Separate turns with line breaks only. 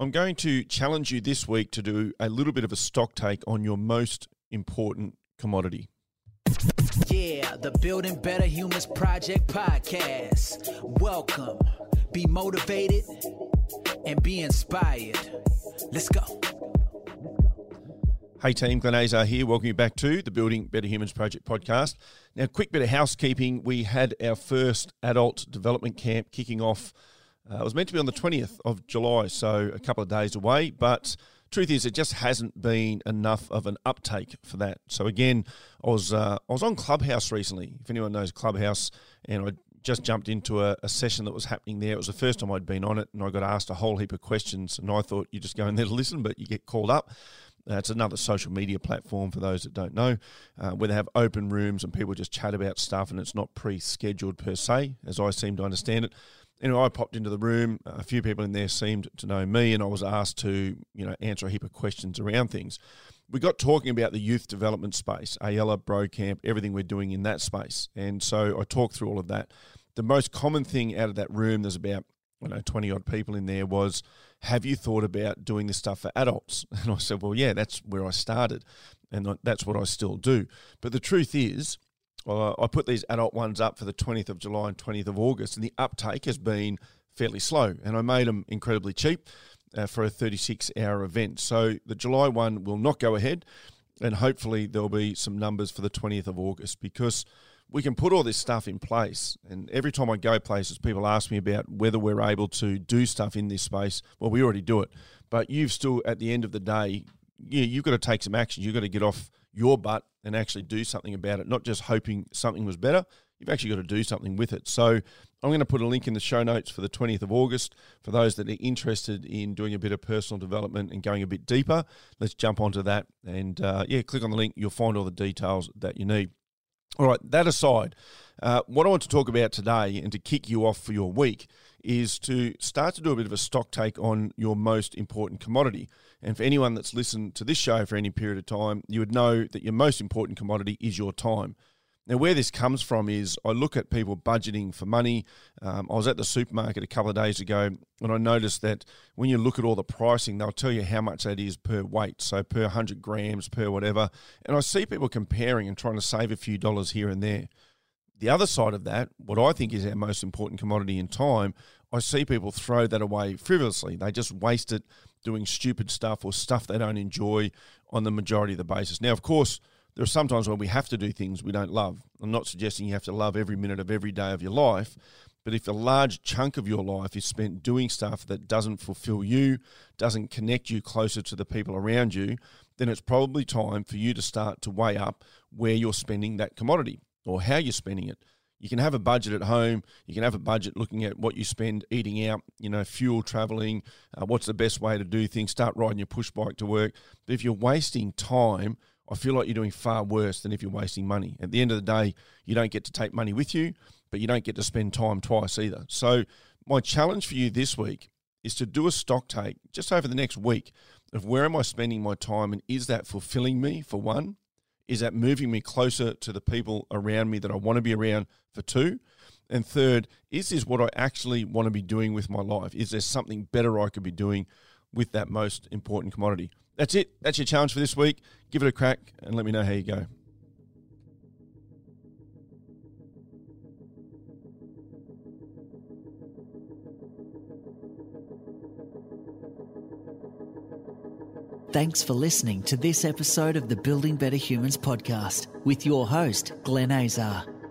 I'm going to challenge you this week to do a little bit of a stock take on your most important commodity.
Yeah, the Building Better Humans Project podcast. Welcome. Be motivated and be inspired. Let's go.
Hey team, Glenn Azar here. Welcome you back to the Building Better Humans Project podcast. Now, quick bit of housekeeping. We had our first adult development camp kicking off. Uh, it was meant to be on the 20th of July, so a couple of days away, but truth is, it just hasn't been enough of an uptake for that. So again, I was uh, I was on Clubhouse recently. If anyone knows Clubhouse, and I just jumped into a, a, session that was happening there. It was the first time I'd been on it, and I got asked a whole heap of questions. And I thought you just go in there to listen, but you get called up. Uh, it's another social media platform for those that don't know, uh, where they have open rooms and people just chat about stuff, and it's not pre-scheduled per se, as I seem to understand it. Anyway, I popped into the room. A few people in there seemed to know me, and I was asked to, you know, answer a heap of questions around things. We got talking about the youth development space, Ayala, Bro Camp, everything we're doing in that space, and so I talked through all of that. The most common thing out of that room, there's about I know, 20 odd people in there was, have you thought about doing this stuff for adults? And I said, well, yeah, that's where I started. And that's what I still do. But the truth is, uh, I put these adult ones up for the 20th of July and 20th of August, and the uptake has been fairly slow. And I made them incredibly cheap uh, for a 36 hour event. So the July one will not go ahead, and hopefully there'll be some numbers for the 20th of August because we can put all this stuff in place. And every time I go places, people ask me about whether we're able to do stuff in this space. Well, we already do it, but you've still, at the end of the day, you, you've got to take some action. You've got to get off your butt and actually do something about it, not just hoping something was better. You've actually got to do something with it. So I'm going to put a link in the show notes for the 20th of August for those that are interested in doing a bit of personal development and going a bit deeper. Let's jump onto that. And uh, yeah, click on the link. You'll find all the details that you need. All right, that aside, uh, what I want to talk about today and to kick you off for your week is to start to do a bit of a stock take on your most important commodity. And for anyone that's listened to this show for any period of time, you would know that your most important commodity is your time. Now, where this comes from is I look at people budgeting for money. Um, I was at the supermarket a couple of days ago and I noticed that when you look at all the pricing, they'll tell you how much that is per weight, so per 100 grams, per whatever. And I see people comparing and trying to save a few dollars here and there. The other side of that, what I think is our most important commodity in time, I see people throw that away frivolously. They just waste it doing stupid stuff or stuff they don't enjoy on the majority of the basis. Now, of course, there are sometimes when we have to do things we don't love. I'm not suggesting you have to love every minute of every day of your life, but if a large chunk of your life is spent doing stuff that doesn't fulfill you, doesn't connect you closer to the people around you, then it's probably time for you to start to weigh up where you're spending that commodity or how you're spending it. You can have a budget at home. You can have a budget looking at what you spend eating out, you know, fuel, traveling, uh, what's the best way to do things, start riding your push bike to work. But if you're wasting time I feel like you're doing far worse than if you're wasting money. At the end of the day, you don't get to take money with you, but you don't get to spend time twice either. So, my challenge for you this week is to do a stock take just over the next week of where am I spending my time and is that fulfilling me for one? Is that moving me closer to the people around me that I want to be around for two? And third, is this what I actually want to be doing with my life? Is there something better I could be doing with that most important commodity? That's it. That's your challenge for this week. Give it a crack and let me know how you go.
Thanks for listening to this episode of the Building Better Humans podcast with your host, Glenn Azar.